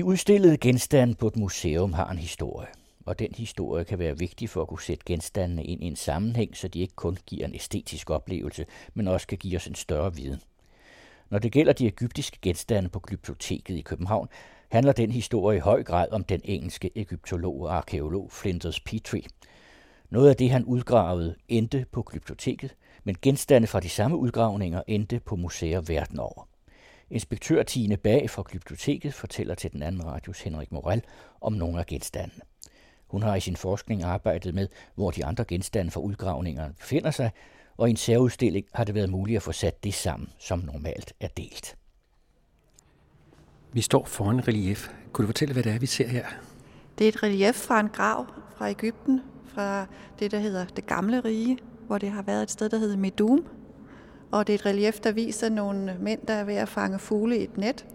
De udstillede genstande på et museum har en historie, og den historie kan være vigtig for at kunne sætte genstandene ind i en sammenhæng, så de ikke kun giver en æstetisk oplevelse, men også kan give os en større viden. Når det gælder de egyptiske genstande på Glyptoteket i København, handler den historie i høj grad om den engelske egyptolog og arkeolog Flinders Petrie. Noget af det, han udgravede, endte på Glyptoteket, men genstande fra de samme udgravninger endte på museer verden over. Inspektør Tine Bag fra Glyptoteket fortæller til den anden radios Henrik Morel om nogle af genstandene. Hun har i sin forskning arbejdet med, hvor de andre genstande fra udgravningerne befinder sig, og i en særudstilling har det været muligt at få sat det sammen, som normalt er delt. Vi står foran en relief. Kunne du fortælle, hvad det er, vi ser her? Det er et relief fra en grav fra Ægypten, fra det, der hedder det gamle rige, hvor det har været et sted, der hedder Medum. Og det er et relief, der viser nogle mænd, der er ved at fange fugle i et net,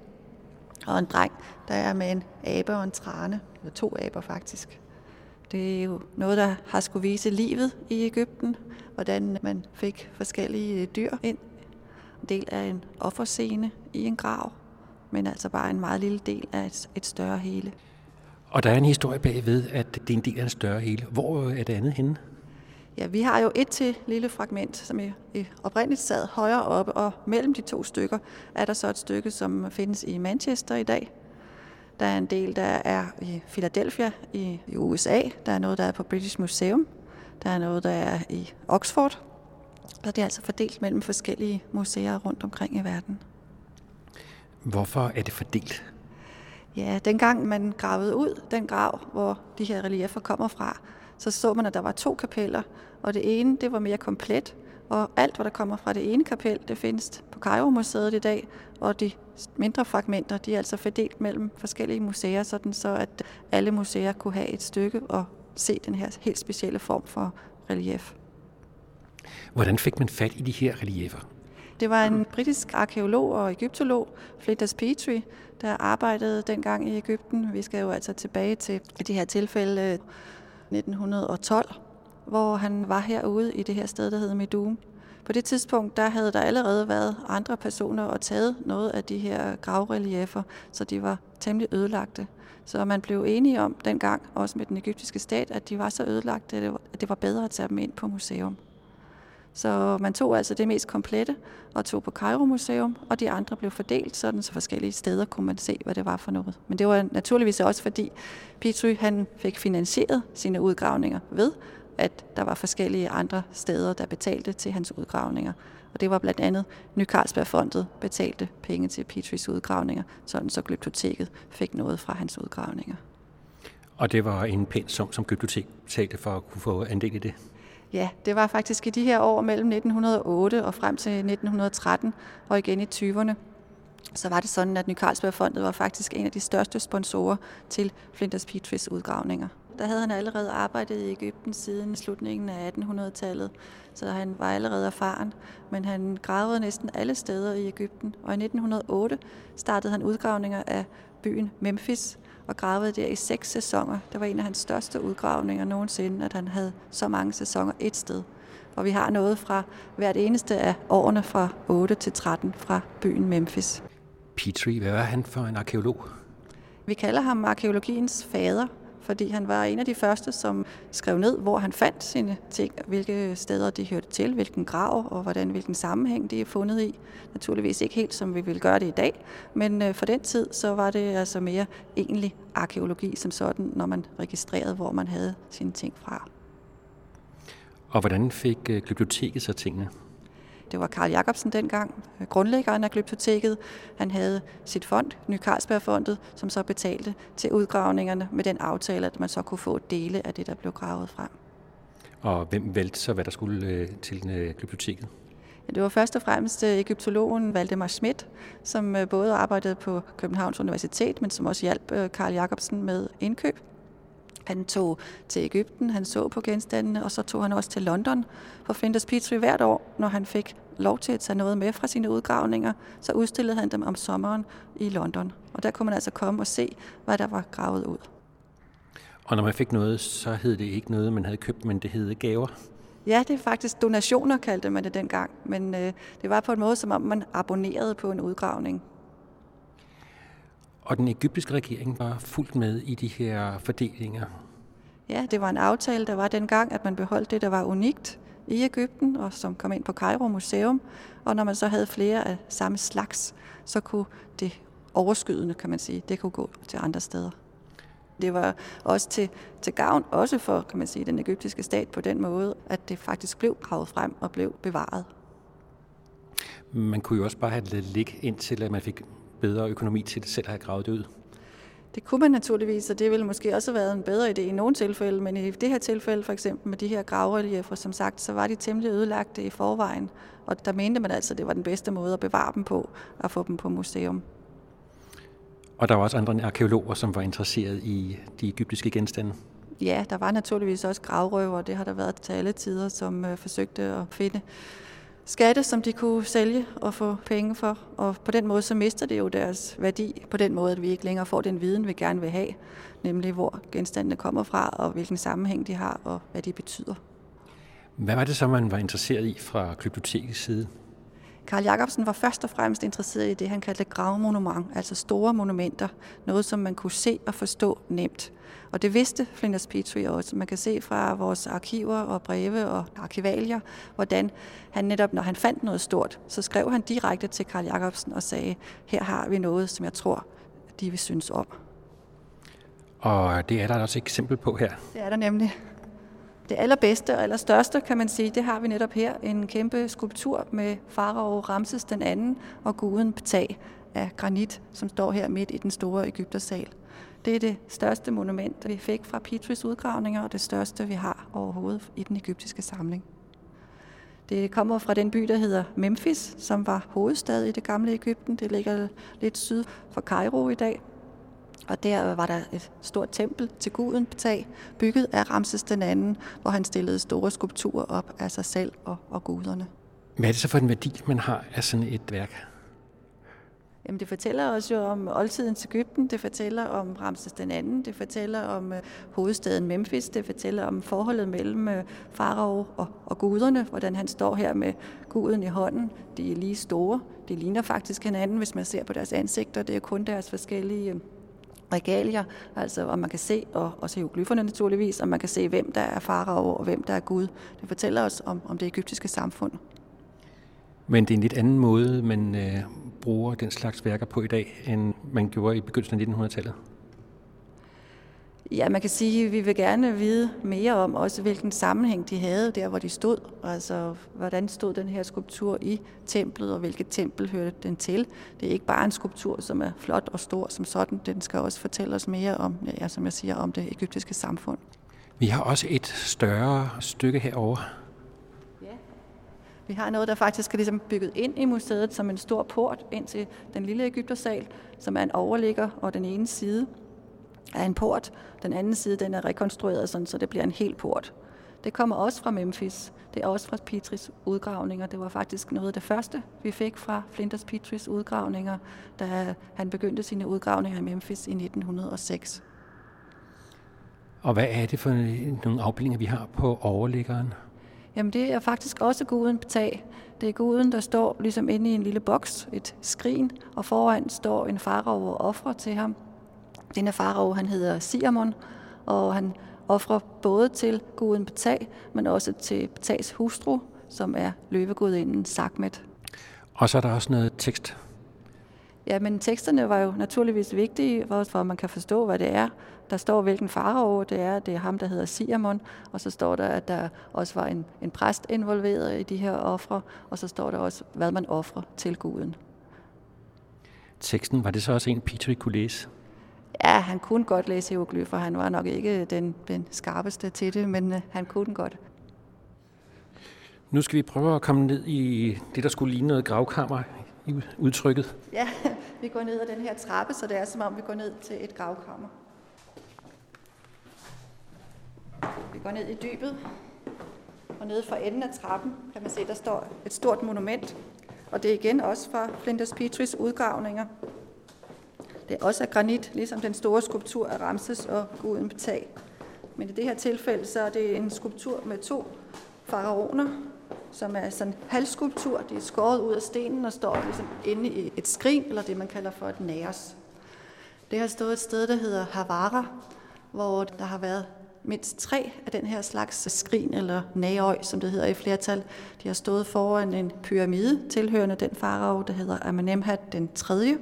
og en dreng, der er med en abe og en trane, eller to aber faktisk. Det er jo noget, der har skulle vise livet i Ægypten, hvordan man fik forskellige dyr ind. En del af en offerscene i en grav, men altså bare en meget lille del af et, et større hele. Og der er en historie bagved, at det er en del af en større hele. Hvor øh, er det andet henne? Ja, vi har jo et til lille fragment, som er oprindeligt sad højere oppe, og mellem de to stykker er der så et stykke, som findes i Manchester i dag. Der er en del, der er i Philadelphia i, i USA. Der er noget, der er på British Museum. Der er noget, der er i Oxford. Så det er altså fordelt mellem forskellige museer rundt omkring i verden. Hvorfor er det fordelt? Ja, dengang man gravede ud den grav, hvor de her reliefer kommer fra, så så man, at der var to kapeller, og det ene det var mere komplet, og alt, hvad der kommer fra det ene kapel, det findes på Cairo-museet i dag, og de mindre fragmenter, de er altså fordelt mellem forskellige museer, sådan så at alle museer kunne have et stykke og se den her helt specielle form for relief. Hvordan fik man fat i de her reliefer? Det var en britisk arkeolog og egyptolog, Flinders Petrie, der arbejdede dengang i Ægypten. Vi skal jo altså tilbage til det her tilfælde 1912, hvor han var herude i det her sted, der hedder Medum. På det tidspunkt, der havde der allerede været andre personer og taget noget af de her gravreliefer, så de var temmelig ødelagte. Så man blev enige om dengang, også med den egyptiske stat, at de var så ødelagte, at det var bedre at tage dem ind på museum. Så man tog altså det mest komplette og tog på Cairo Museum, og de andre blev fordelt sådan, så forskellige steder kunne man se, hvad det var for noget. Men det var naturligvis også fordi Petrie han fik finansieret sine udgravninger ved, at der var forskellige andre steder, der betalte til hans udgravninger. Og det var blandt andet Ny Carlsbergfondet betalte penge til Petris udgravninger, sådan så Glyptoteket fik noget fra hans udgravninger. Og det var en pæn sum, som Glyptotek betalte for at kunne få andel i det? Ja, det var faktisk i de her år mellem 1908 og frem til 1913 og igen i 20'erne. Så var det sådan, at Ny Carlsbergfondet var faktisk en af de største sponsorer til Flinders Petris udgravninger. Der havde han allerede arbejdet i Ægypten siden slutningen af 1800-tallet, så han var allerede erfaren. Men han gravede næsten alle steder i Ægypten, og i 1908 startede han udgravninger af byen Memphis, og gravede der i seks sæsoner. Det var en af hans største udgravninger nogensinde, at han havde så mange sæsoner et sted. Og vi har noget fra hvert eneste af årene fra 8 til 13 fra byen Memphis. Petrie, hvad var han for en arkeolog? Vi kalder ham arkeologiens fader, fordi han var en af de første, som skrev ned, hvor han fandt sine ting, hvilke steder de hørte til, hvilken grav og hvordan, hvilken sammenhæng de er fundet i. Naturligvis ikke helt, som vi vil gøre det i dag, men øh, for den tid, så var det altså mere egentlig arkeologi som sådan, når man registrerede, hvor man havde sine ting fra. Og hvordan fik øh, biblioteket så tingene? Det var Karl Jacobsen dengang, grundlæggeren af Glyptoteket. Han havde sit fond, Ny Carlsbergfondet, som så betalte til udgravningerne med den aftale, at man så kunne få dele af det, der blev gravet frem. Og hvem valgte så, hvad der skulle øh, til øh, Glyptoteket? Det var først og fremmest øh, egyptologen Valdemar Schmidt, som både arbejdede på Københavns Universitet, men som også hjalp Karl Jacobsen med indkøb. Han tog til Ægypten, han så på genstandene, og så tog han også til London for Flinders Petrie hvert år, når han fik lov til at tage noget med fra sine udgravninger, så udstillede han dem om sommeren i London. Og der kunne man altså komme og se, hvad der var gravet ud. Og når man fik noget, så hed det ikke noget, man havde købt, men det hed gaver? Ja, det er faktisk donationer, kaldte man det dengang. Men øh, det var på en måde, som om man abonnerede på en udgravning. Og den egyptiske regering var fuldt med i de her fordelinger. Ja, det var en aftale, der var dengang, at man beholdt det, der var unikt i Ægypten, og som kom ind på Cairo Museum. Og når man så havde flere af samme slags, så kunne det overskydende, kan man sige, det kunne gå til andre steder. Det var også til, til gavn, også for kan man sige, den egyptiske stat på den måde, at det faktisk blev gravet frem og blev bevaret. Man kunne jo også bare have det ligge indtil, at man fik bedre økonomi til det selv at have gravet det ud. Det kunne man naturligvis, og det ville måske også have været en bedre idé i nogle tilfælde, men i det her tilfælde for eksempel med de her gravreliefer, som sagt, så var de temmelig ødelagte i forvejen, og der mente man altså, at det var den bedste måde at bevare dem på, at få dem på museum. Og der var også andre arkeologer, som var interesseret i de egyptiske genstande. Ja, der var naturligvis også gravrøver, det har der været til alle tider, som øh, forsøgte at finde skatte, som de kunne sælge og få penge for. Og på den måde så mister det jo deres værdi, på den måde, at vi ikke længere får den viden, vi gerne vil have, nemlig hvor genstandene kommer fra, og hvilken sammenhæng de har, og hvad de betyder. Hvad var det så, man var interesseret i fra Glyptotekets side? Karl Jacobsen var først og fremmest interesseret i det, han kaldte gravmonument, altså store monumenter, noget som man kunne se og forstå nemt. Og det vidste Flinders Petrie også. Man kan se fra vores arkiver og breve og arkivalier, hvordan han netop, når han fandt noget stort, så skrev han direkte til Karl Jacobsen og sagde, her har vi noget, som jeg tror, de vil synes om. Og det er der også et eksempel på her. Det er der nemlig. Det allerbedste og allerstørste, kan man sige, det har vi netop her. En kæmpe skulptur med farao Ramses den anden og guden Ptah af granit, som står her midt i den store Ægyptersal. Det er det største monument, vi fik fra Petris udgravninger, og det største, vi har overhovedet i den egyptiske samling. Det kommer fra den by, der hedder Memphis, som var hovedstad i det gamle Ægypten. Det ligger lidt syd for Kairo i dag. Og der var der et stort tempel til guden Ptah, bygget af Ramses den anden, hvor han stillede store skulpturer op af sig selv og, og guderne. Hvad er det så for en værdi, man har af sådan et værk? Jamen, det fortæller os jo om oldtidens Ægypten, det fortæller om Ramses den anden, det fortæller om øh, hovedstaden Memphis, det fortæller om forholdet mellem øh, farao og, og guderne, hvordan han står her med guden i hånden. De er lige store, de ligner faktisk hinanden, hvis man ser på deres ansigter, det er kun deres forskellige øh, regalier, altså og man kan se, og også hieroglyferne naturligvis, og man kan se, hvem der er farao og hvem der er Gud. Det fortæller os om, om det egyptiske samfund. Men det er en lidt anden måde, man øh, bruger den slags værker på i dag, end man gjorde i begyndelsen af 1900-tallet? Ja, man kan sige, at vi vil gerne vide mere om også, hvilken sammenhæng de havde der, hvor de stod. Altså, hvordan stod den her skulptur i templet, og hvilket tempel hørte den til. Det er ikke bare en skulptur, som er flot og stor som sådan. Den skal også fortælle os mere om, ja, som jeg siger, om det egyptiske samfund. Vi har også et større stykke herovre. Vi har noget, der faktisk er ligesom bygget ind i museet som en stor port ind til den lille Ægyptersal, som er en overligger, og den ene side er en port. Den anden side den er rekonstrueret, sådan, så det bliver en hel port. Det kommer også fra Memphis. Det er også fra Petris udgravninger. Det var faktisk noget af det første, vi fik fra Flinders Petris udgravninger, da han begyndte sine udgravninger i Memphis i 1906. Og hvad er det for nogle afbildninger, vi har på overliggeren? Jamen det er faktisk også guden Ptah. Det er guden, der står ligesom inde i en lille boks, et skrin, og foran står en farao og offrer til ham. Denne farao, han hedder Siamon, og han offrer både til guden Ptah, men også til Ptahs hustru, som er løvegudinden Sakmet. Og så er der også noget tekst. Ja, men teksterne var jo naturligvis vigtige, for at man kan forstå, hvad det er. Der står, hvilken farao det er. Det er ham, der hedder Siamon. Og så står der, at der også var en, en præst involveret i de her ofre. Og så står der også, hvad man offrer til guden. Teksten, var det så også en, Peter kunne læse? Ja, han kunne godt læse hieroglyfer. Han var nok ikke den, den skarpeste til det, men uh, han kunne godt. Nu skal vi prøve at komme ned i det, der skulle ligne noget gravkammer i udtrykket. Ja, vi går ned ad den her trappe, så det er som om, vi går ned til et gravkammer. Vi går ned i dybet, og nede for enden af trappen kan man se, der står et stort monument. Og det er igen også fra Flinders Petris udgravninger. Det er også af granit, ligesom den store skulptur af Ramses og guden Ptah. Men i det her tilfælde, så er det en skulptur med to faraoner, som er sådan en halvskulptur. De er skåret ud af stenen og står ligesom inde i et skrin, eller det man kalder for et næres. Det har stået et sted, der hedder Havara, hvor der har været mindst tre af den her slags skrin, eller naøj, som det hedder i flertal. De har stået foran en pyramide, tilhørende den farao, der hedder Amenemhat den tredje.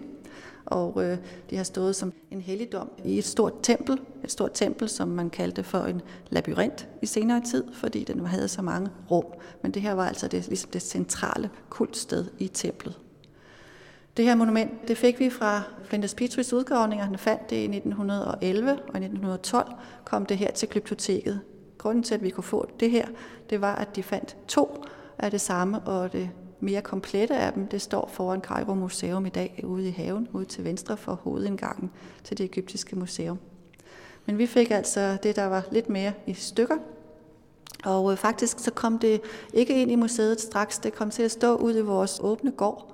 Og øh, de har stået som en helligdom i et stort tempel, et stort tempel, som man kaldte for en labyrint i senere tid, fordi den havde så mange rum. Men det her var altså det, ligesom det centrale kultsted i templet. Det her monument, det fik vi fra Flinders Petris udgravninger. Han fandt det i 1911, og i 1912 kom det her til Glyptoteket. Grunden til, at vi kunne få det her, det var, at de fandt to af det samme, og det mere komplette af dem, det står foran Cairo Museum i dag ude i haven, ude til venstre for hovedindgangen til det egyptiske museum. Men vi fik altså det, der var lidt mere i stykker, og øh, faktisk så kom det ikke ind i museet straks, det kom til at stå ud i vores åbne gård,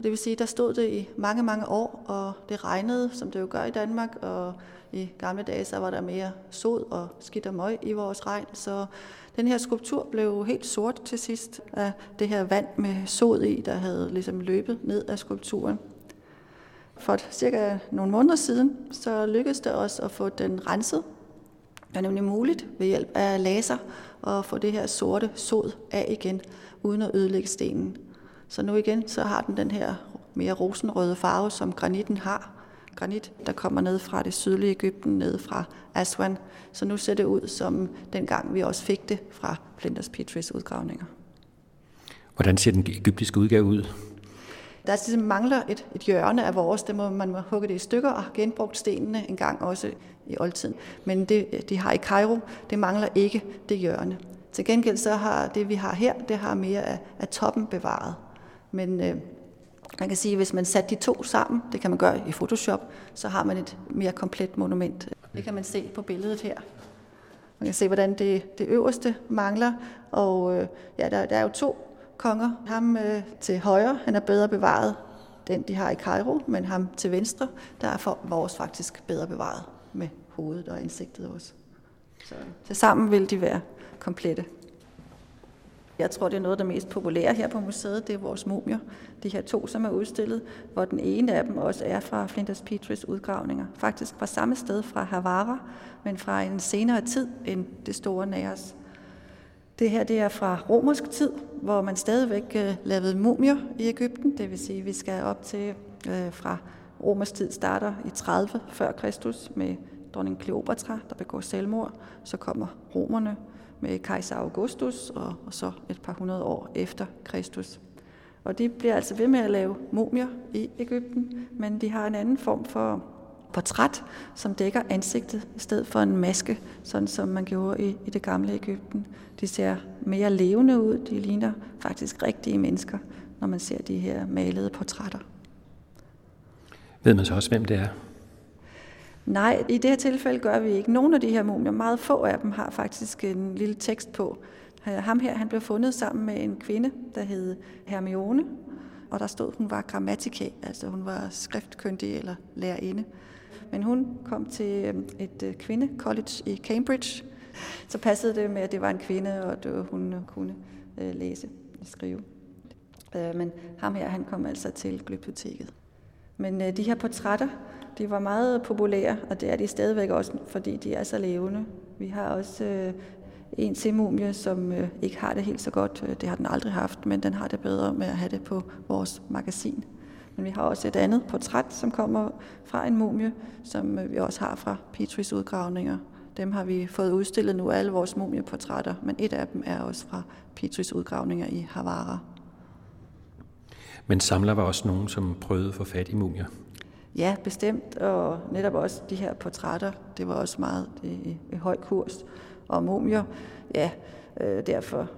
og det vil sige, der stod det i mange, mange år, og det regnede, som det jo gør i Danmark, og i gamle dage, så var der mere sod og skidt og møg i vores regn, så den her skulptur blev helt sort til sidst af det her vand med sod i, der havde ligesom løbet ned af skulpturen. For cirka nogle måneder siden, så lykkedes det os at få den renset. Det er nemlig muligt ved hjælp af laser at få det her sorte sod af igen, uden at ødelægge stenen. Så nu igen, så har den den her mere rosenrøde farve, som granitten har. Granit, der kommer ned fra det sydlige Ægypten, ned fra Aswan. Så nu ser det ud som dengang, vi også fik det fra Flinders Petris udgravninger. Hvordan ser den egyptiske udgave ud? Der ligesom mangler et, et hjørne af vores, det må, man må hugge det i stykker og har genbrugt stenene en gang også i oldtiden. Men det, de har i Cairo, det mangler ikke det hjørne. Til gengæld så har det, vi har her, det har mere af, af toppen bevaret. Men øh, man kan sige, at hvis man satte de to sammen, det kan man gøre i Photoshop, så har man et mere komplet monument. Det kan man se på billedet her. Man kan se, hvordan det, det øverste mangler. Og øh, ja, der, der er jo to konger. Ham øh, til højre, han er bedre bevaret, den de har i Cairo, men ham til venstre, der er for vores faktisk bedre bevaret med hovedet og ansigtet også. Så til sammen vil de være komplette. Jeg tror, det er noget af det mest populære her på museet, det er vores mumier. De her to, som er udstillet, hvor den ene af dem også er fra Flinders Petris udgravninger. Faktisk fra samme sted fra Havara, men fra en senere tid end det store Næres. Det her det er fra romersk tid, hvor man stadigvæk øh, lavede mumier i Ægypten. Det vil sige, at vi skal op til øh, fra romersk tid starter i 30 før Kristus med dronning Kleopatra, der begår selvmord. Så kommer romerne med kejser Augustus og, og så et par hundrede år efter Kristus. Og de bliver altså ved med at lave mumier i Ægypten, men de har en anden form for portræt, som dækker ansigtet i stedet for en maske, sådan som man gjorde i, i det gamle Ægypten. De ser mere levende ud, de ligner faktisk rigtige mennesker, når man ser de her malede portrætter. Ved man så også, hvem det er? Nej, i det her tilfælde gør vi ikke. Nogle af de her mumier, meget få af dem, har faktisk en lille tekst på. Øh, ham her, han blev fundet sammen med en kvinde, der hed Hermione, og der stod, hun var grammatika, altså hun var skriftkyndig eller lærerinde. Men hun kom til øh, et kvindekollege kvindecollege i Cambridge, så passede det med, at det var en kvinde, og at hun kunne læse og skrive. Men ham her, han kom altså til glyptoteket. Men de her portrætter, de var meget populære, og det er de stadigvæk også, fordi de er så levende. Vi har også øh, en til mumie, som øh, ikke har det helt så godt. Øh, det har den aldrig haft, men den har det bedre med at have det på vores magasin. Men vi har også et andet portræt, som kommer fra en mumie, som øh, vi også har fra Petris udgravninger. Dem har vi fået udstillet nu, alle vores mumieportrætter, men et af dem er også fra Petris udgravninger i Havara. Men samler var også nogen, som prøvede at få fat i mumier? Ja, bestemt, og netop også de her portrætter, det var også meget i, i høj kurs. Og mumier, ja, øh, derfor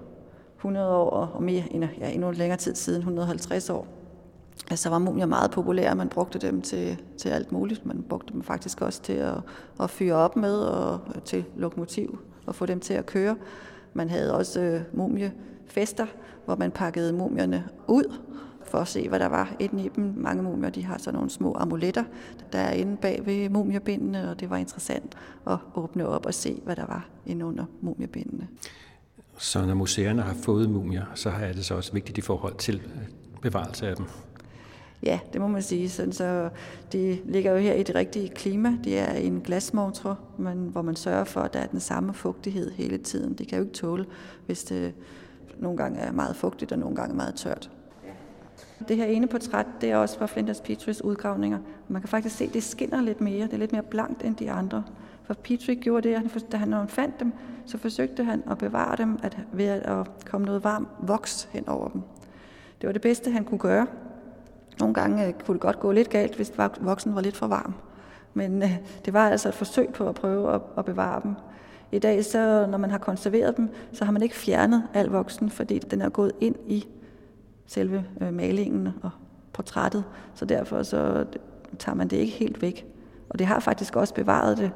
100 år og mere, ja, endnu længere tid siden, 150 år, altså var mumier meget populære. Man brugte dem til, til alt muligt. Man brugte dem faktisk også til at, at fyre op med og til lokomotiv og få dem til at køre. Man havde også øh, mumiefester, hvor man pakkede mumierne ud for at se, hvad der var inde i dem. Mange mumier de har sådan nogle små amuletter, der er inde bag ved mumiebindene, og det var interessant at åbne op og se, hvad der var inde under mumiebindene. Så når museerne har fået mumier, så er det så også vigtigt i forhold til bevarelse af dem? Ja, det må man sige. Sådan, så de ligger jo her i det rigtige klima. De er en glasmontre, men, hvor man sørger for, at der er den samme fugtighed hele tiden. De kan jo ikke tåle, hvis det nogle gange er meget fugtigt og nogle gange meget tørt. Det her ene portræt, det er også fra Flinders Petries udgravninger. Man kan faktisk se, at det skinner lidt mere. Det er lidt mere blankt end de andre. For Petrie gjorde det, da han fandt dem, så forsøgte han at bevare dem at, ved at komme noget varm voks hen over dem. Det var det bedste, han kunne gøre. Nogle gange øh, kunne det godt gå lidt galt, hvis voksen var lidt for varm. Men øh, det var altså et forsøg på at prøve at, at bevare dem. I dag, så, når man har konserveret dem, så har man ikke fjernet al voksen, fordi den er gået ind i selve øh, malingen og portrættet. Så derfor så tager man det ikke helt væk. Og det har faktisk også bevaret det,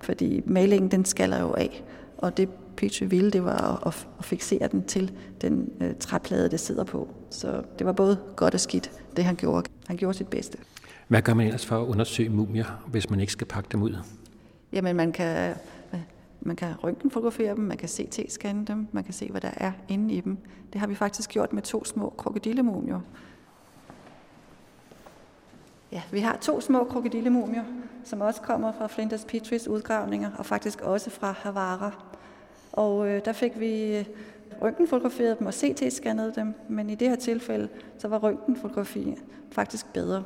fordi malingen den skaller jo af. Og det Petri ville, det var at, at fixere den til den øh, træplade, det sidder på. Så det var både godt og skidt, det han gjorde. Han gjorde sit bedste. Hvad gør man ellers for at undersøge mumier, hvis man ikke skal pakke dem ud? Jamen, man kan, man kan røntgenfotografere dem, man kan CT-scanne dem, man kan se, hvad der er inde i dem. Det har vi faktisk gjort med to små krokodillemumier. Ja, vi har to små krokodillemumier, som også kommer fra Flinders Petris udgravninger, og faktisk også fra Havara. Og øh, der fik vi øh, røntgenfotograferet dem og CT-scannet dem, men i det her tilfælde, så var røntgenfotografi faktisk bedre.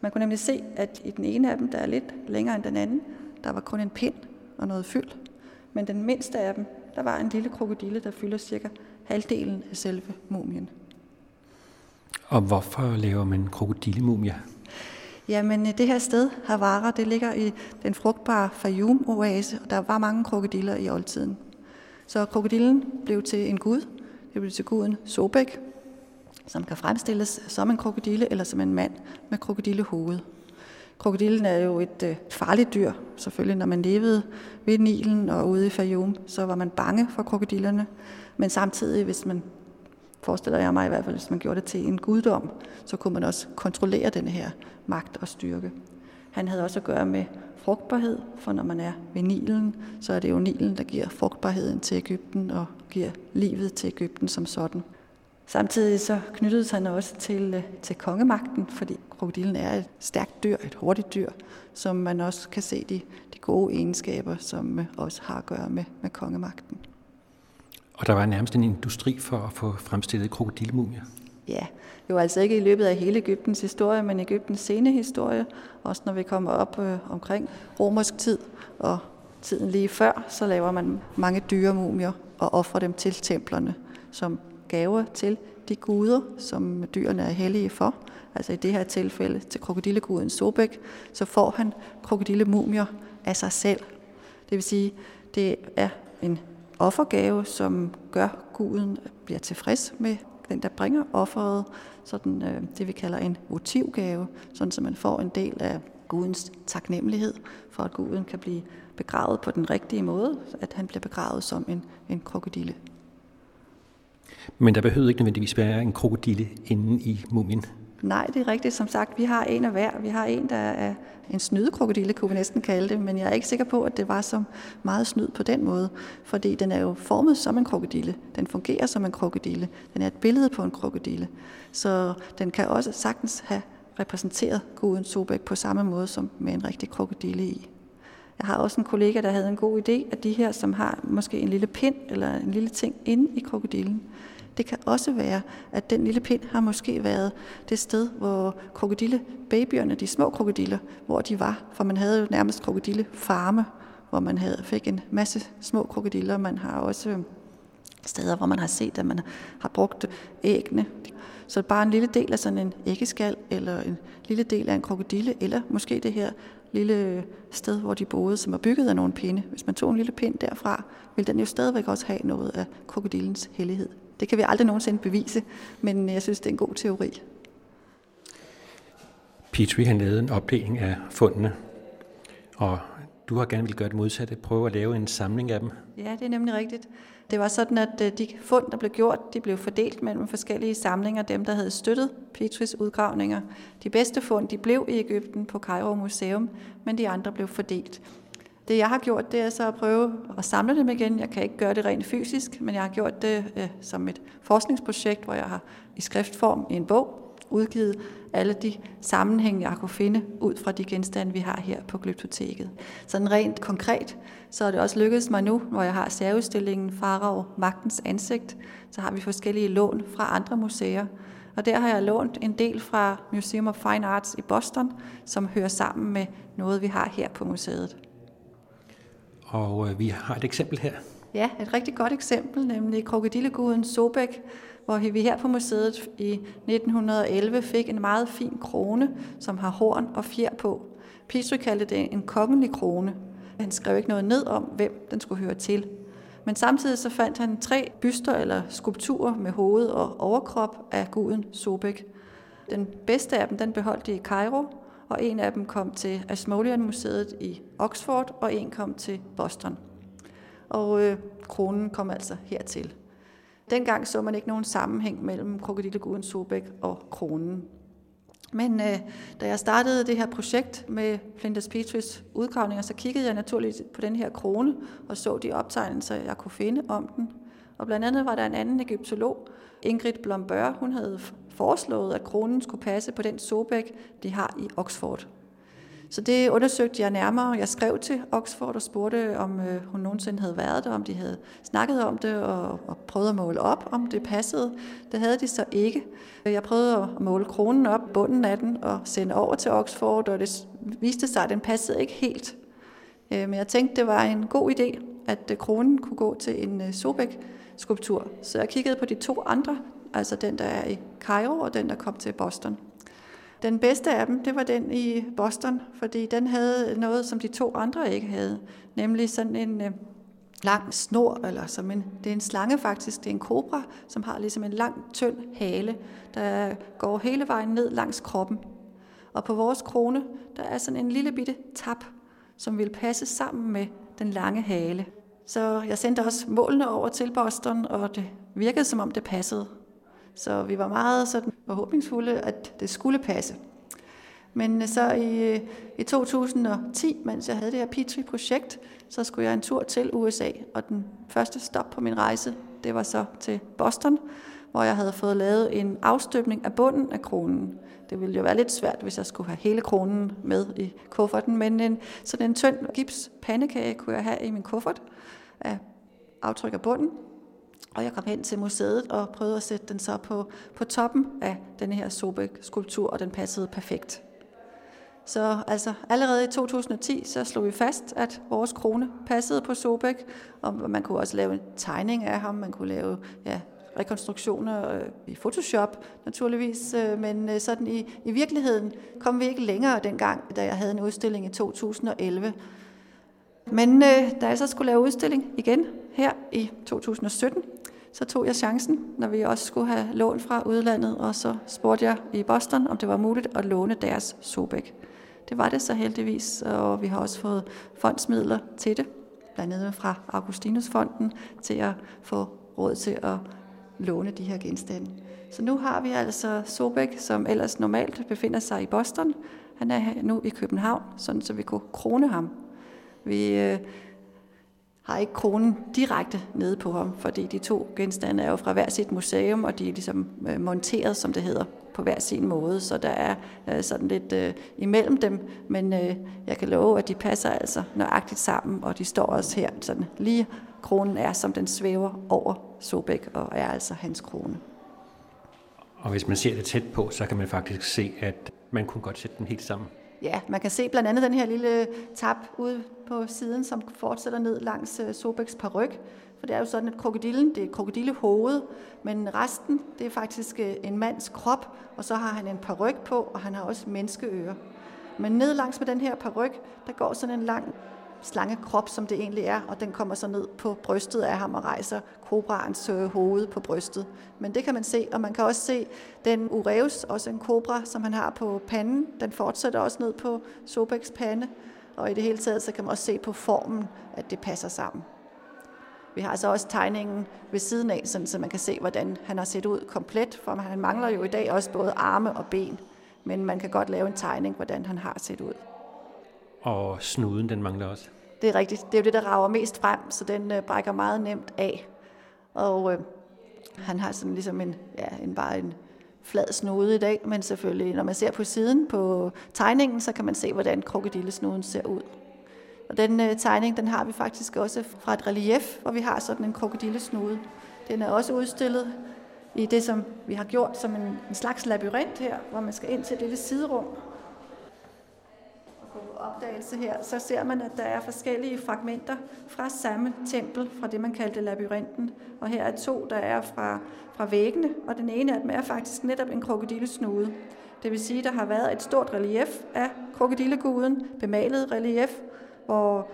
Man kunne nemlig se, at i den ene af dem, der er lidt længere end den anden, der var kun en pind og noget fyld. Men den mindste af dem, der var en lille krokodille, der fylder cirka halvdelen af selve mumien. Og hvorfor laver man krokodillemumia? Jamen, det her sted, Havara, det ligger i den frugtbare Fayum-oase, og der var mange krokodiller i oldtiden. Så krokodillen blev til en gud. Det blev til guden Sobek, som kan fremstilles som en krokodille eller som en mand med krokodillehoved. Krokodillen er jo et øh, farligt dyr, selvfølgelig. Når man levede ved Nilen og ude i Fayum, så var man bange for krokodillerne. Men samtidig, hvis man forestiller jeg mig i hvert fald, hvis man gjorde det til en guddom, så kunne man også kontrollere den her magt og styrke. Han havde også at gøre med frugtbarhed, for når man er ved Nilen, så er det jo Nilen, der giver frugtbarheden til Ægypten og giver livet til Ægypten som sådan. Samtidig så knyttede han også til, øh, til kongemagten, fordi krokodillen er et stærkt dyr, et hurtigt dyr, som man også kan se de, de gode egenskaber, som øh, også har at gøre med, med kongemagten. Og der var nærmest en industri for at få fremstillet krokodillemumier. Ja, jo altså ikke i løbet af hele Ægyptens historie, men Ægyptens sene historie, også når vi kommer op øh, omkring romersk tid og tiden lige før, så laver man mange dyre mumier og offrer dem til templerne som gaver til de guder, som dyrene er hellige for. Altså i det her tilfælde til krokodilleguden Sobek, så får han krokodillemumier af sig selv. Det vil sige, det er en offergave, som gør guden bliver tilfreds med den, der bringer offeret, sådan øh, det vi kalder en motivgave, sådan så man får en del af gudens taknemmelighed for, at guden kan blive begravet på den rigtige måde, at han bliver begravet som en, en krokodille. Men der behøver ikke nødvendigvis være en krokodille inde i mumien. Nej, det er rigtigt. Som sagt, vi har en af hver. Vi har en, der er en snydekrokodille, kunne vi næsten kalde det, men jeg er ikke sikker på, at det var så meget snyd på den måde, fordi den er jo formet som en krokodille. Den fungerer som en krokodille. Den er et billede på en krokodille. Så den kan også sagtens have repræsenteret guden Sobek på samme måde som med en rigtig krokodille i. Jeg har også en kollega, der havde en god idé, at de her, som har måske en lille pind eller en lille ting inde i krokodillen, det kan også være, at den lille pind har måske været det sted, hvor krokodillebabyerne, de små krokodiller, hvor de var. For man havde jo nærmest krokodillefarme, hvor man havde, fik en masse små krokodiller. Man har også øh, steder, hvor man har set, at man har brugt æggene. Så bare en lille del af sådan en æggeskal, eller en lille del af en krokodille, eller måske det her lille sted, hvor de boede, som var bygget af nogle pinde. Hvis man tog en lille pind derfra, ville den jo stadigvæk også have noget af krokodillens hellighed. Det kan vi aldrig nogensinde bevise, men jeg synes, det er en god teori. Petrie han lavede en opdeling af fundene, og du har gerne vil gøre det modsatte, prøve at lave en samling af dem. Ja, det er nemlig rigtigt. Det var sådan, at øh, de fund, der blev gjort, de blev fordelt mellem forskellige samlinger, dem der havde støttet Petris udgravninger. De bedste fund, de blev i Ægypten på Cairo Museum, men de andre blev fordelt. Det jeg har gjort, det er så at prøve at samle dem igen. Jeg kan ikke gøre det rent fysisk, men jeg har gjort det øh, som et forskningsprojekt, hvor jeg har i skriftform i en bog udgivet alle de sammenhænge, jeg kunne finde ud fra de genstande, vi har her på Glyptoteket. Sådan rent konkret, så er det også lykkedes mig nu, hvor jeg har særudstillingen Farag Magtens Ansigt, så har vi forskellige lån fra andre museer. Og der har jeg lånt en del fra Museum of Fine Arts i Boston, som hører sammen med noget, vi har her på museet. Og øh, vi har et eksempel her. Ja, et rigtig godt eksempel, nemlig krokodilleguden Sobek, hvor vi her på museet i 1911 fik en meget fin krone, som har horn og fjer på. Petri kaldte det en kongelig krone. Han skrev ikke noget ned om, hvem den skulle høre til. Men samtidig så fandt han tre byster eller skulpturer med hoved og overkrop af guden Sobek. Den bedste af dem, den beholdt de i Cairo, og en af dem kom til Ashmolean-museet i Oxford, og en kom til Boston. Og øh, kronen kom altså hertil. Dengang så man ikke nogen sammenhæng mellem krokodilleguden Sobek og kronen. Men øh, da jeg startede det her projekt med Flinders Petris udgravninger, så kiggede jeg naturligt på den her krone og så de optegnelser, jeg kunne finde om den. Og blandt andet var der en anden egyptolog, Ingrid Blombør, hun havde foreslået, at kronen skulle passe på den Sobek, de har i Oxford. Så det undersøgte jeg nærmere. Jeg skrev til Oxford og spurgte, om øh, hun nogensinde havde været der, om de havde snakket om det og, og prøvet at måle op, om det passede. Det havde de så ikke. Jeg prøvede at måle kronen op, bunden af den, og sende over til Oxford, og det viste sig, at den passede ikke helt. Øh, men jeg tænkte, det var en god idé, at øh, kronen kunne gå til en Sobek-skulptur. Så jeg kiggede på de to andre, altså den, der er i Cairo, og den, der kom til Boston. Den bedste af dem, det var den i Boston, fordi den havde noget, som de to andre ikke havde, nemlig sådan en øh, lang snor, eller som en, det er en slange faktisk, det er en kobra, som har ligesom en lang, tynd hale, der går hele vejen ned langs kroppen. Og på vores krone, der er sådan en lille bitte tap, som vil passe sammen med den lange hale. Så jeg sendte også målene over til Boston, og det virkede som om det passede. Så vi var meget sådan forhåbningsfulde, at det skulle passe. Men øh, så i, øh, i 2010, mens jeg havde det her Petri-projekt, så skulle jeg en tur til USA, og den første stop på min rejse, det var så til Boston, hvor jeg havde fået lavet en afstøbning af bunden af kronen. Det ville jo være lidt svært, hvis jeg skulle have hele kronen med i kufferten, men en, sådan en tynd gips pandekage kunne jeg have i min kuffert af aftryk af bunden. Og jeg kom hen til museet og prøvede at sætte den så på, på toppen af den her Sobek-skulptur, og den passede perfekt. Så altså, allerede i 2010, så slog vi fast, at vores krone passede på Sobek, og man kunne også lave en tegning af ham, man kunne lave ja, rekonstruktioner øh, i Photoshop naturligvis, øh, men øh, sådan i, i virkeligheden kom vi ikke længere dengang, da jeg havde en udstilling i 2011. Men øh, da jeg så skulle lave udstilling igen her i 2017, så tog jeg chancen, når vi også skulle have lån fra udlandet, og så spurgte jeg i Boston, om det var muligt at låne deres Sobek. Det var det så heldigvis, og vi har også fået fondsmidler til det, blandt andet fra Augustinusfonden, til at få råd til at låne de her genstande. Så nu har vi altså Sobek, som ellers normalt befinder sig i Boston. Han er nu i København, sådan så vi kunne krone ham. Vi øh, har ikke kronen direkte nede på ham, fordi de to genstande er jo fra hver sit museum, og de er ligesom øh, monteret, som det hedder, på hver sin måde, så der er øh, sådan lidt øh, imellem dem, men øh, jeg kan love, at de passer altså nøjagtigt sammen, og de står også her, sådan lige kronen er, som den svæver over Sobæk, og er altså hans krone. Og hvis man ser det tæt på, så kan man faktisk se, at man kunne godt sætte dem helt sammen. Ja, man kan se blandt andet den her lille tap ude på siden, som fortsætter ned langs øh, Sobeks paryk. For det er jo sådan, at krokodillen, det er et krokodillehoved, men resten, det er faktisk øh, en mands krop, og så har han en paryk på, og han har også menneskeører. Men ned langs med den her paryk, der går sådan en lang slangekrop, som det egentlig er, og den kommer så ned på brystet af ham og rejser kobraens øh, hoved på brystet. Men det kan man se, og man kan også se den ureus, også en kobra, som han har på panden. Den fortsætter også ned på Sobeks pande, og i det hele taget så kan man også se på formen, at det passer sammen. Vi har altså også tegningen ved siden af, sådan, så man kan se, hvordan han har set ud komplet, for han mangler jo i dag også både arme og ben, men man kan godt lave en tegning, hvordan han har set ud. Og snuden, den mangler også. Det er rigtigt. Det er jo det, der rager mest frem, så den øh, brækker meget nemt af. Og øh, han har sådan ligesom en, ja, en bare en flad snude i dag, men selvfølgelig, når man ser på siden på tegningen, så kan man se, hvordan krokodillesnuden ser ud. Og den øh, tegning, den har vi faktisk også fra et relief, hvor vi har sådan en krokodillesnude. Den er også udstillet i det, som vi har gjort som en, en slags labyrint her, hvor man skal ind til et lille siderum. På opdagelse her, så ser man, at der er forskellige fragmenter fra samme tempel, fra det, man kaldte labyrinten. Og her er to, der er fra, fra væggene, og den ene af dem er faktisk netop en krokodillesnude. Det vil sige, at der har været et stort relief af krokodilleguden, bemalet relief, hvor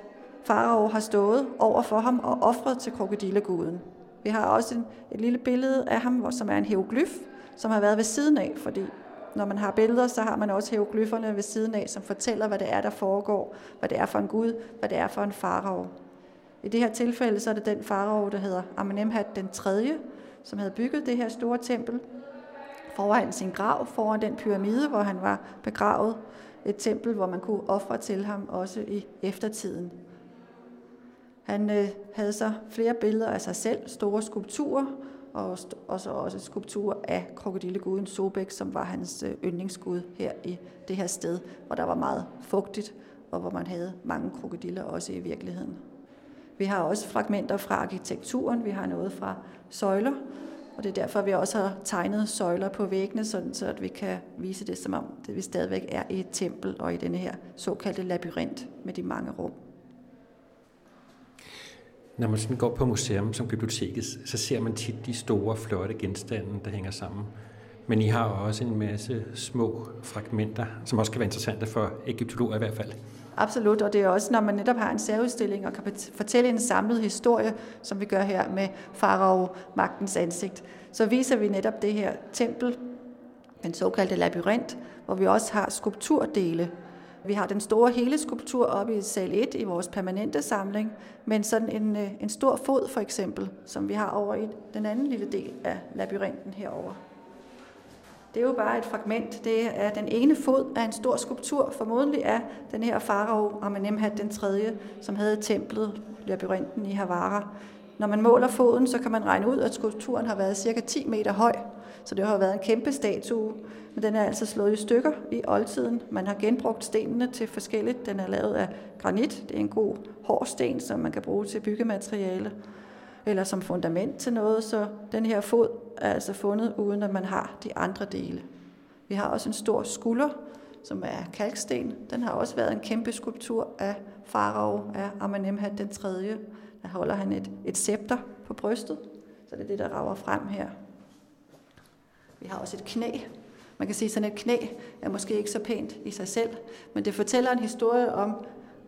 farao har stået over for ham og offret til krokodilleguden. Vi har også en, et lille billede af ham, som er en hieroglyf, som har været ved siden af, fordi når man har billeder, så har man også hieroglyferne ved siden af, som fortæller, hvad det er, der foregår, hvad det er for en gud, hvad det er for en farao. I det her tilfælde, så er det den farao, der hedder Amenemhat den 3., som havde bygget det her store tempel foran sin grav, foran den pyramide, hvor han var begravet. Et tempel, hvor man kunne ofre til ham også i eftertiden. Han øh, havde så flere billeder af sig selv, store skulpturer, og, også, også skulptur af krokodilleguden Sobek, som var hans øh, yndlingsgud her i det her sted, hvor der var meget fugtigt, og hvor man havde mange krokodiller også i virkeligheden. Vi har også fragmenter fra arkitekturen, vi har noget fra søjler, og det er derfor, vi også har tegnet søjler på væggene, sådan så at vi kan vise det, som om det vi stadigvæk er i et tempel og i denne her såkaldte labyrint med de mange rum. Når man sådan går på museum som biblioteket, så ser man tit de store, flotte genstande, der hænger sammen. Men I har også en masse små fragmenter, som også kan være interessante for egyptologer i hvert fald. Absolut, og det er også, når man netop har en særudstilling og kan fortælle en samlet historie, som vi gør her med farao magtens ansigt, så viser vi netop det her tempel, den såkaldte labyrint, hvor vi også har skulpturdele, vi har den store hele skulptur oppe i sal 1 i vores permanente samling, men sådan en, øh, en stor fod for eksempel, som vi har over i den anden lille del af labyrinten herover. Det er jo bare et fragment. Det er den ene fod af en stor skulptur, formodentlig af den her farao Amenemhat den 3., som havde templet, labyrinten i Havara. Når man måler foden, så kan man regne ud, at skulpturen har været cirka 10 meter høj, så det har været en kæmpe statue, men den er altså slået i stykker i oldtiden. Man har genbrugt stenene til forskelligt. Den er lavet af granit. Det er en god hård sten, som man kan bruge til byggemateriale eller som fundament til noget, så den her fod er altså fundet, uden at man har de andre dele. Vi har også en stor skulder, som er kalksten. Den har også været en kæmpe skulptur af farao af Amenemhat den 3. Der holder han et, et scepter på brystet, så det er det, der rager frem her. Vi har også et knæ. Man kan sige, at sådan et knæ er måske ikke så pænt i sig selv, men det fortæller en historie om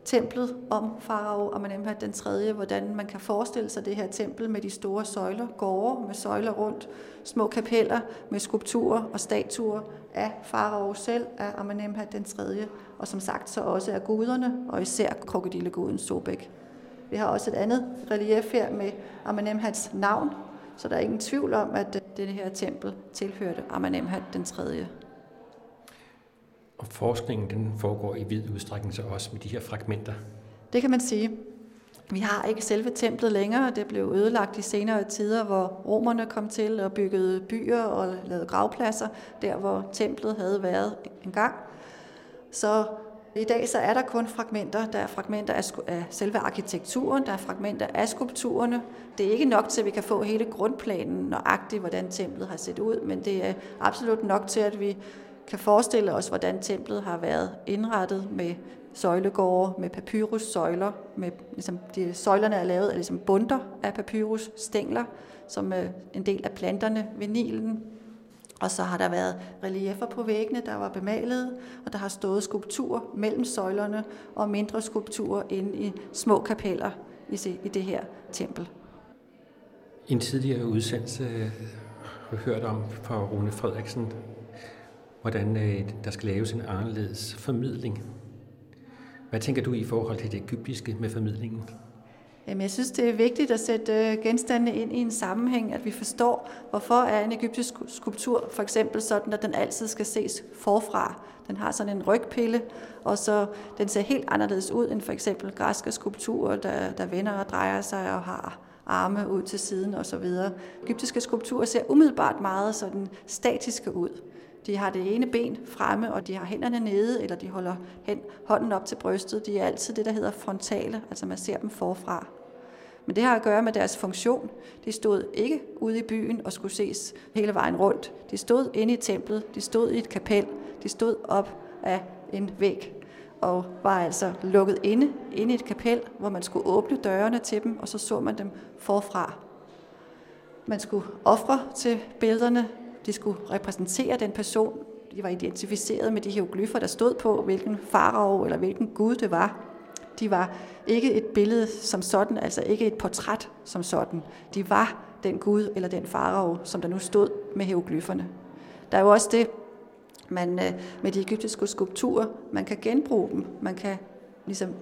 templet, om farao Amenemhat den 3., hvordan man kan forestille sig det her tempel med de store søjler, gårde med søjler rundt, små kapeller med skulpturer og statuer af farao selv, af Amenemhat den 3., og som sagt så også af guderne, og især krokodilleguden Sobek. Vi har også et andet relief her med Amenemhats navn, så der er ingen tvivl om, at det her tempel tilhørte Amenemhat den 3. Og forskningen den foregår i vid udstrækning så også med de her fragmenter. Det kan man sige. Vi har ikke selve templet længere. Det blev ødelagt i senere tider, hvor romerne kom til og byggede byer og lavede gravpladser, der hvor templet havde været engang. Så i dag så er der kun fragmenter. Der er fragmenter af, af selve arkitekturen, der er fragmenter af skulpturerne. Det er ikke nok til, at vi kan få hele grundplanen nøjagtigt, hvordan templet har set ud, men det er absolut nok til, at vi kan forestille os, hvordan templet har været indrettet med søjlegårde, med papyrussøjler. Med, ligesom, de, søjlerne er lavet af ligesom bunter af papyrusstængler, som er en del af planterne ved Nilen. Og så har der været reliefer på væggene, der var bemalet, og der har stået skulpturer mellem søjlerne og mindre skulpturer inde i små kapeller i, i det her tempel. I en tidligere udsendelse har hørt om fra Rune Frederiksen, hvordan øh, der skal laves en anderledes formidling. Hvad tænker du i forhold til det egyptiske med formidlingen? Jamen, jeg synes, det er vigtigt at sætte øh, genstandene ind i en sammenhæng, at vi forstår, hvorfor er en egyptisk skulptur for eksempel sådan, at den altid skal ses forfra. Den har sådan en rygpille, og så den ser helt anderledes ud end for eksempel græske skulpturer, der, der vender og drejer sig og har arme ud til siden osv. Egyptiske skulpturer ser umiddelbart meget sådan statiske ud. De har det ene ben fremme, og de har hænderne nede, eller de holder hen, hånden op til brystet. De er altid det, der hedder frontale, altså man ser dem forfra. Men det har at gøre med deres funktion. De stod ikke ude i byen og skulle ses hele vejen rundt. De stod inde i templet, de stod i et kapel, de stod op af en væg og var altså lukket inde, inde i et kapel, hvor man skulle åbne dørene til dem, og så så man dem forfra. Man skulle ofre til billederne, de skulle repræsentere den person, de var identificeret med de hieroglyffer, der stod på, hvilken farao eller hvilken gud det var. De var ikke et billede som sådan, altså ikke et portræt som sådan. De var den gud eller den farao, som der nu stod med hieroglyfferne. Der er jo også det, man øh, med de egyptiske skulpturer, man kan genbruge dem, man kan ligesom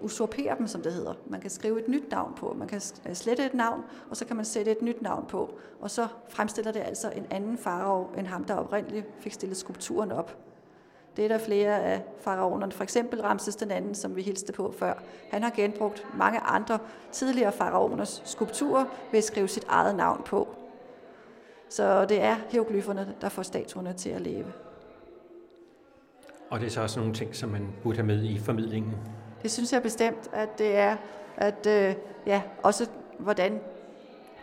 usurpere dem, som det hedder. Man kan skrive et nyt navn på, man kan øh, slette et navn, og så kan man sætte et nyt navn på, og så fremstiller det altså en anden farao end ham, der oprindeligt fik stillet skulpturen op. Det er der flere af faraonerne, for eksempel Ramses den anden, som vi hilste på før. Han har genbrugt mange andre tidligere faraoners skulpturer ved at skrive sit eget navn på. Så det er hieroglyferne, der får statuerne til at leve. Og det er så også nogle ting, som man burde have med i formidlingen? Det synes jeg bestemt, at det er, at øh, ja, også hvordan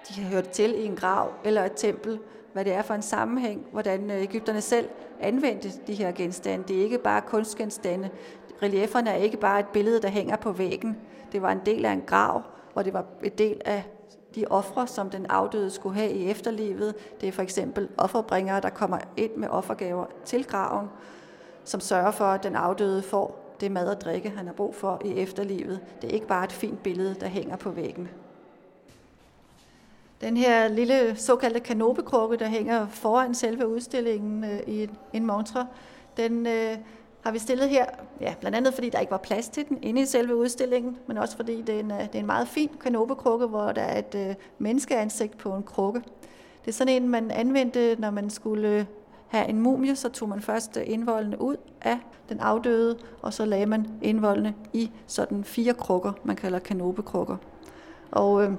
de har hørt til i en grav eller et tempel, hvad det er for en sammenhæng, hvordan øh, Ægypterne selv anvendte de her genstande. Det er ikke bare kunstgenstande. Relieferne er ikke bare et billede, der hænger på væggen. Det var en del af en grav, og det var et del af de ofre, som den afdøde skulle have i efterlivet. Det er for eksempel offerbringere, der kommer ind med offergaver til graven, som sørger for, at den afdøde får det mad og drikke, han har brug for i efterlivet. Det er ikke bare et fint billede, der hænger på væggen. Den her lille såkaldte kanopekrukke, der hænger foran selve udstillingen øh, i en montre, den øh, har vi stillet her, ja, blandt andet fordi der ikke var plads til den inde i selve udstillingen, men også fordi det er en, øh, det er en meget fin kanopekrukke, hvor der er et øh, menneskeansigt på en krukke. Det er sådan en, man anvendte, når man skulle øh, have en mumie, så tog man først øh, indvoldene ud af den afdøde, og så lagde man indvoldene i sådan fire krukker, man kalder kanopekrukker. Og øh,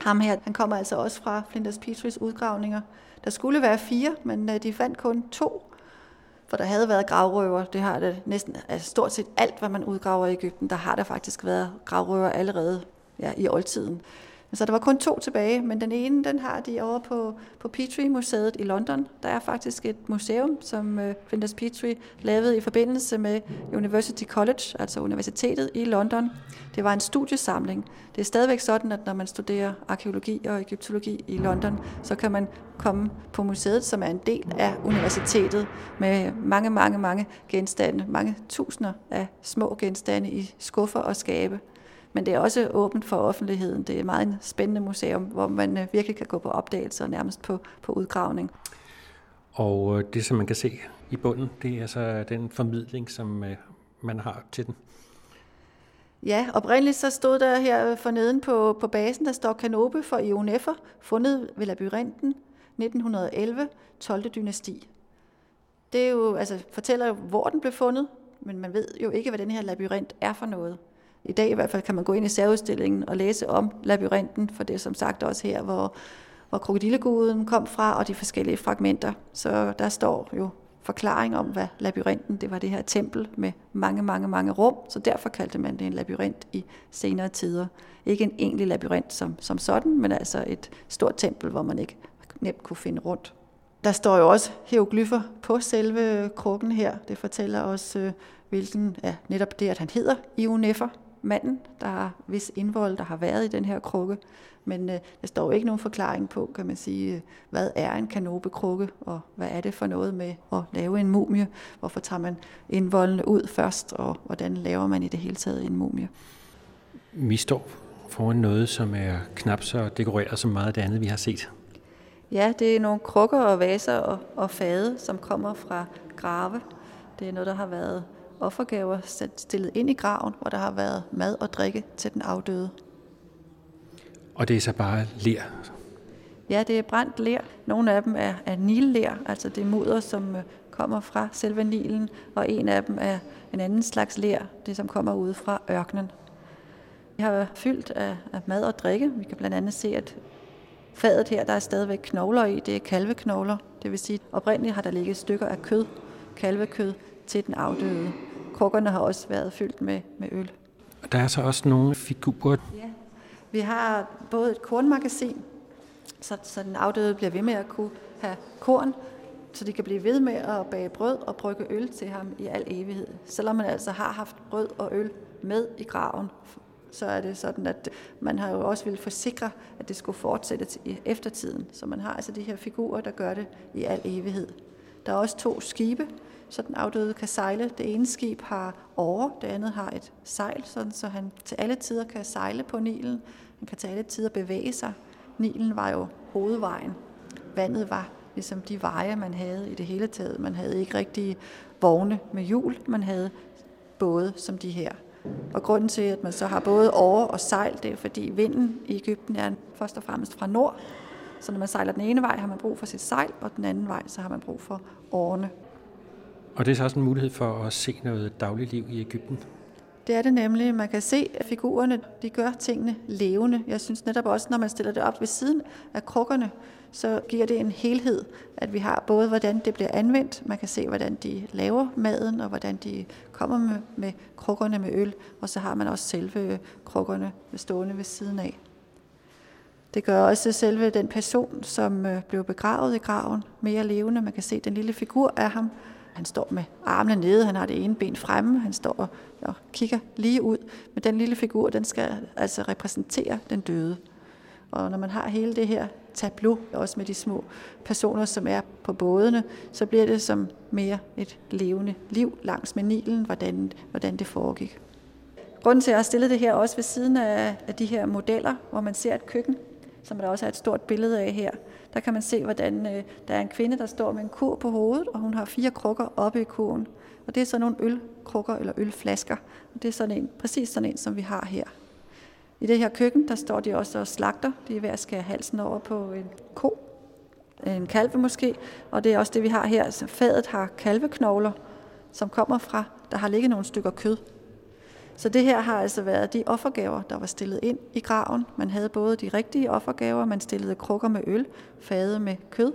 ham her, han kommer altså også fra Flinders Petris udgravninger. Der skulle være fire, men øh, de fandt kun to, for der havde været gravrøver. Det har det næsten, altså stort set alt, hvad man udgraver i Ægypten, der har der faktisk været gravrøver allerede ja, i oldtiden. Så der var kun to tilbage, men den ene, den har de over på, på Petrie-museet i London. Der er faktisk et museum, som øh, Flinders Petrie lavede i forbindelse med University College, altså universitetet i London. Det var en studiesamling. Det er stadigvæk sådan, at når man studerer arkeologi og egyptologi i London, så kan man komme på museet, som er en del af universitetet, med mange, mange, mange genstande, mange tusinder af små genstande i skuffer og skabe. Men det er også åbent for offentligheden. Det er et meget spændende museum, hvor man øh, virkelig kan gå på opdagelser nærmest på, på udgravning. Og øh, det, som man kan se i bunden, det er så den formidling, som øh, man har til den. Ja, oprindeligt så stod der her forneden på, på basen, der står Kanope for Ionefer, fundet ved labyrinten 1911, 12. dynasti. Det er jo, altså, fortæller jo, hvor den blev fundet, men man ved jo ikke, hvad den her labyrint er for noget. I dag i hvert fald kan man gå ind i særudstillingen og læse om labyrinten, for det er som sagt også her, hvor, hvor krokodilleguden kom fra, og de forskellige fragmenter. Så der står jo forklaring om, hvad labyrinten, det var det her tempel med mange, mange, mange rum, så derfor kaldte man det en labyrint i senere tider. Ikke en egentlig labyrint som, som sådan, men altså et stort tempel, hvor man ikke nemt kunne finde rundt. Der står jo også hieroglyffer på selve krukken her. Det fortæller os, øh, hvilken, ja, netop det, at han hedder Ionefer, manden, der har vis indvold, der har været i den her krukke. Men øh, der står ikke nogen forklaring på, kan man sige, hvad er en kanopekrukke, og hvad er det for noget med at lave en mumie? Hvorfor tager man indvoldene ud først, og hvordan laver man i det hele taget en mumie? Vi står foran noget, som er knap så dekoreret som meget af det andet, vi har set. Ja, det er nogle krukker og vaser og, og fade, som kommer fra grave. Det er noget, der har været offergaver stillet ind i graven, hvor der har været mad og drikke til den afdøde. Og det er så bare ler? Ja, det er brændt ler. Nogle af dem er, er niller, altså det er mudder, som øh, kommer fra selve Nilen, og en af dem er en anden slags ler, det som kommer ud fra ørkenen. Vi har fyldt af, af mad og drikke. Vi kan blandt andet se, at fadet her, der er stadigvæk knogler i, det er kalveknogler. Det vil sige, at oprindeligt har der ligget stykker af kød, kalvekød, til den afdøde. Krukkerne har også været fyldt med, med øl. Der er så også nogle figurer. Ja. Vi har både et kornmagasin, så, så den afdøde bliver ved med at kunne have korn, så de kan blive ved med at bage brød og brygge øl til ham i al evighed. Selvom man altså har haft brød og øl med i graven, så er det sådan, at man har jo også vil forsikre, at det skulle fortsætte til eftertiden. Så man har altså de her figurer, der gør det i al evighed. Der er også to skibe, så den afdøde kan sejle. Det ene skib har åre, det andet har et sejl, sådan, så han til alle tider kan sejle på Nilen. Han kan til alle tider bevæge sig. Nilen var jo hovedvejen. Vandet var ligesom de veje, man havde i det hele taget. Man havde ikke rigtige vogne med hjul, man havde både som de her. Og grunden til, at man så har både åre og sejl, det er fordi vinden i Ægypten er først og fremmest fra nord. Så når man sejler den ene vej, har man brug for sit sejl, og den anden vej, så har man brug for årene. Og det er så også en mulighed for at se noget dagligliv i Ægypten. Det er det nemlig. Man kan se, at figurerne de gør tingene levende. Jeg synes netop også, når man stiller det op ved siden af krukkerne, så giver det en helhed, at vi har både, hvordan det bliver anvendt, man kan se, hvordan de laver maden, og hvordan de kommer med, med krukkerne med øl, og så har man også selve krukkerne stående ved siden af. Det gør også selve den person, som øh, blev begravet i graven, mere levende. Man kan se den lille figur af ham, han står med armene nede, han har det ene ben fremme, han står og, og kigger lige ud. Men den lille figur, den skal altså repræsentere den døde. Og når man har hele det her tableau, også med de små personer, som er på bådene, så bliver det som mere et levende liv langs med Nilen, hvordan, hvordan det foregik. Grunden til, at jeg har stillet det her også ved siden af, af de her modeller, hvor man ser et køkken, som der også er et stort billede af her, der kan man se, hvordan øh, der er en kvinde, der står med en kur på hovedet, og hun har fire krukker oppe i kurven. Og det er sådan nogle ølkrukker eller ølflasker. Og det er sådan en, præcis sådan en, som vi har her. I det her køkken, der står de også og slagter. De er ved at skære halsen over på en ko, en kalve måske. Og det er også det, vi har her. Så fadet har kalveknogler, som kommer fra, der har ligget nogle stykker kød. Så det her har altså været de offergaver, der var stillet ind i graven. Man havde både de rigtige offergaver, man stillede krukker med øl, fade med kød.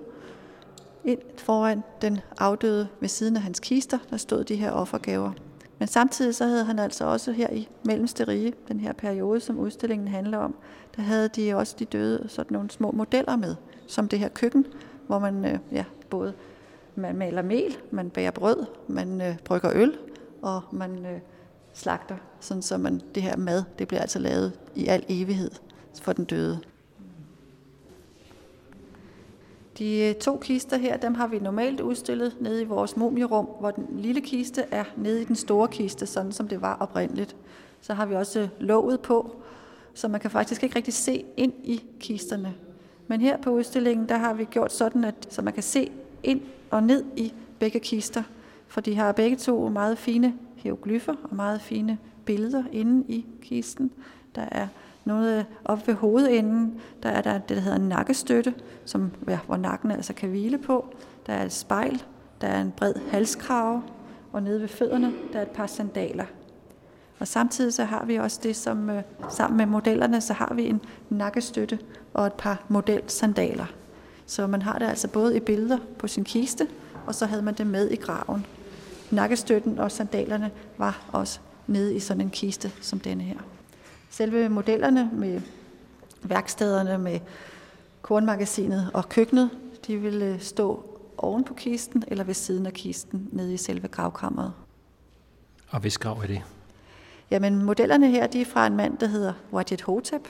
Ind foran den afdøde ved siden af hans kister, der stod de her offergaver. Men samtidig så havde han altså også her i Mellemste Rige, den her periode, som udstillingen handler om, der havde de også de døde sådan nogle små modeller med, som det her køkken, hvor man øh, ja, både man maler mel, man bager brød, man øh, brygger øl, og man øh, slagter, sådan så man, det her mad, det bliver altså lavet i al evighed for den døde. De øh, to kister her, dem har vi normalt udstillet nede i vores mumierum, hvor den lille kiste er nede i den store kiste, sådan som det var oprindeligt. Så har vi også øh, låget på, så man kan faktisk ikke rigtig se ind i kisterne. Men her på udstillingen, der har vi gjort sådan, at så man kan se ind og ned i begge kister, for de har begge to meget fine hieroglyffer og meget fine billeder inde i kisten. Der er noget øh, oppe ved hovedenden, der er der det, der hedder en nakkestøtte, som, ja, hvor nakken altså kan hvile på. Der er et spejl, der er en bred halskrave, og nede ved fødderne, der er et par sandaler. Og samtidig så har vi også det, som øh, sammen med modellerne, så har vi en nakkestøtte og et par modelsandaler. Så man har det altså både i billeder på sin kiste, og så havde man det med i graven nakkestøtten og sandalerne var også nede i sådan en kiste som denne her. Selve modellerne med værkstederne, med kornmagasinet og køkkenet, de ville stå oven på kisten eller ved siden af kisten nede i selve gravkammeret. Og hvis grav er det? Jamen, modellerne her, de er fra en mand, der hedder Wadjet Hotep,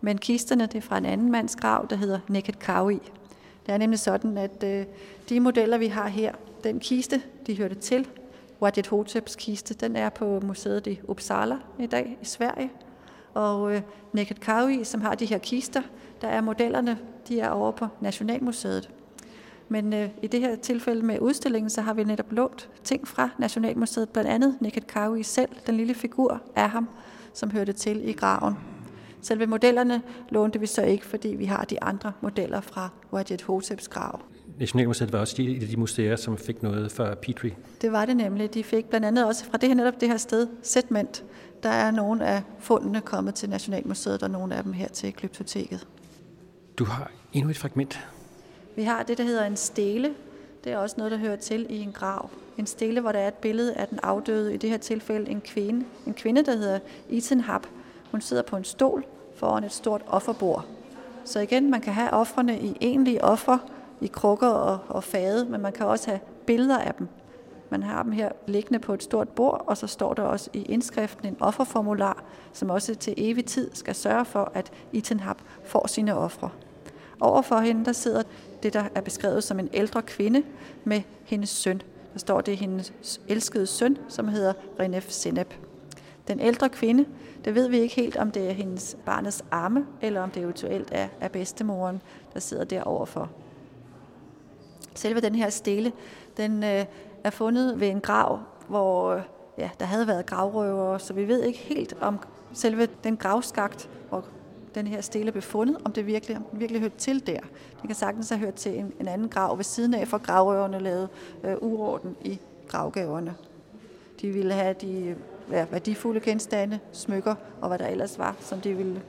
men kisterne, det er fra en anden mands grav, der hedder Neket Kawi. Det er nemlig sådan, at øh, de modeller, vi har her, den kiste, de hørte til, Wadjet Hoteps kiste, den er på museet i Uppsala i dag i Sverige. Og øh, Naked Kaui, som har de her kister, der er modellerne, de er over på Nationalmuseet. Men øh, i det her tilfælde med udstillingen, så har vi netop lånt ting fra Nationalmuseet, blandt andet Naked Kaui selv, den lille figur af ham, som hørte til i graven. Selve modellerne lånte vi så ikke, fordi vi har de andre modeller fra Wadjet Hoteps grav. Nationalmuseet var også et af de museer, som fik noget for Petrie. Det var det nemlig. De fik blandt andet også fra det her, netop det her sted, Segment. Der er nogle af fundene kommet til Nationalmuseet, og nogle af dem her til Glyptoteket. Du har endnu et fragment. Vi har det, der hedder en stele. Det er også noget, der hører til i en grav. En stele, hvor der er et billede af den afdøde, i det her tilfælde en kvinde. En kvinde, der hedder Isenhap. Hun sidder på en stol foran et stort offerbord. Så igen, man kan have offrene i egentlige offer, i krukker og, og fade, men man kan også have billeder af dem. Man har dem her liggende på et stort bord, og så står der også i indskriften en offerformular, som også til evig tid skal sørge for, at Itenhab får sine ofre. Overfor hende der sidder det, der er beskrevet som en ældre kvinde med hendes søn. Der står det hendes elskede søn, som hedder Renef Senep. Den ældre kvinde, det ved vi ikke helt, om det er hendes barnets arme, eller om det eventuelt er, er bedstemoren, der sidder der overfor. Selve den her stele, den øh, er fundet ved en grav, hvor øh, ja, der havde været gravrøver, så vi ved ikke helt om selve den gravskagt, hvor den her stele blev fundet, om det virkelig, om den virkelig hørte til der. Det kan sagtens have hørt til en, en anden grav ved siden af, for gravrøverne lavede øh, uorden i gravgaverne. De ville have de ja, værdifulde genstande, smykker og hvad der ellers var, som de ville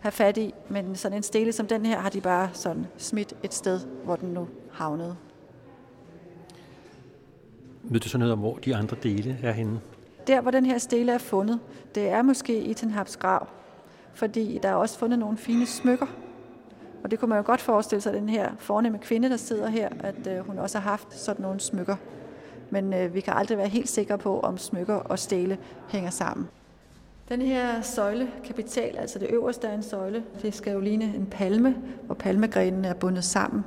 have fat i. Men sådan en stele som den her har de bare sådan smidt et sted, hvor den nu havnede. Ved du så noget om, hvor de andre dele er henne? Der, hvor den her stele er fundet, det er måske i Tenhabs grav, fordi der er også fundet nogle fine smykker. Og det kunne man jo godt forestille sig, den her fornemme kvinde, der sidder her, at øh, hun også har haft sådan nogle smykker. Men øh, vi kan aldrig være helt sikre på, om smykker og stele hænger sammen. Den her søjle, kapital, altså det øverste af en søjle, det skal jo ligne en palme, hvor palmegrenene er bundet sammen.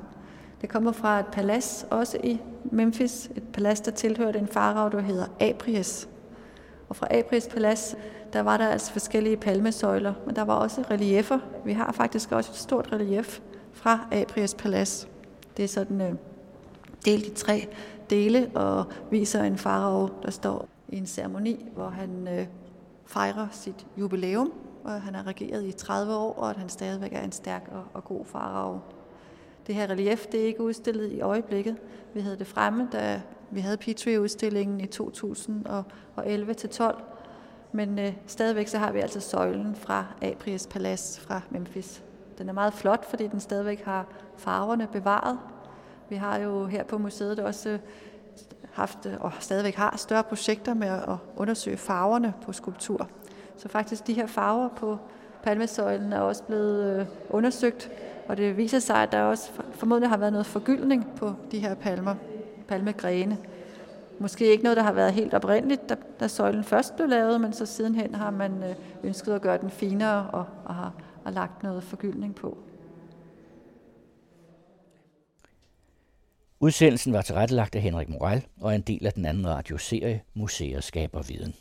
Det kommer fra et palads, også i Memphis, et palads, der tilhørte en farao, der hedder Apries. Og fra Apries palads, der var der altså forskellige palmesøjler, men der var også reliefer. Vi har faktisk også et stort relief fra Apries palads. Det er sådan øh, delt i tre dele og viser en farao, der står i en ceremoni, hvor han øh, fejrer sit jubilæum, og han har regeret i 30 år, og at han stadigvæk er en stærk og, og god farao. Det her relief, det er ikke udstillet i øjeblikket. Vi havde det fremme, da vi havde Petrie-udstillingen i 2011-12. Men øh, stadigvæk så har vi altså søjlen fra Apries Palads fra Memphis. Den er meget flot, fordi den stadigvæk har farverne bevaret. Vi har jo her på museet også øh, haft øh, og stadigvæk har større projekter med at undersøge farverne på skulptur. Så faktisk de her farver på palmesøjlen er også blevet øh, undersøgt, og det viser sig, at der også formodentlig har været noget forgyldning på de her palmer, palmegrene. Måske ikke noget, der har været helt oprindeligt, da, da søjlen først blev lavet, men så sidenhen har man øh, ønsket at gøre den finere og, og har og lagt noget forgyldning på. Udsendelsen var tilrettelagt af Henrik Moral og er en del af den anden radioserie Museer skaber viden.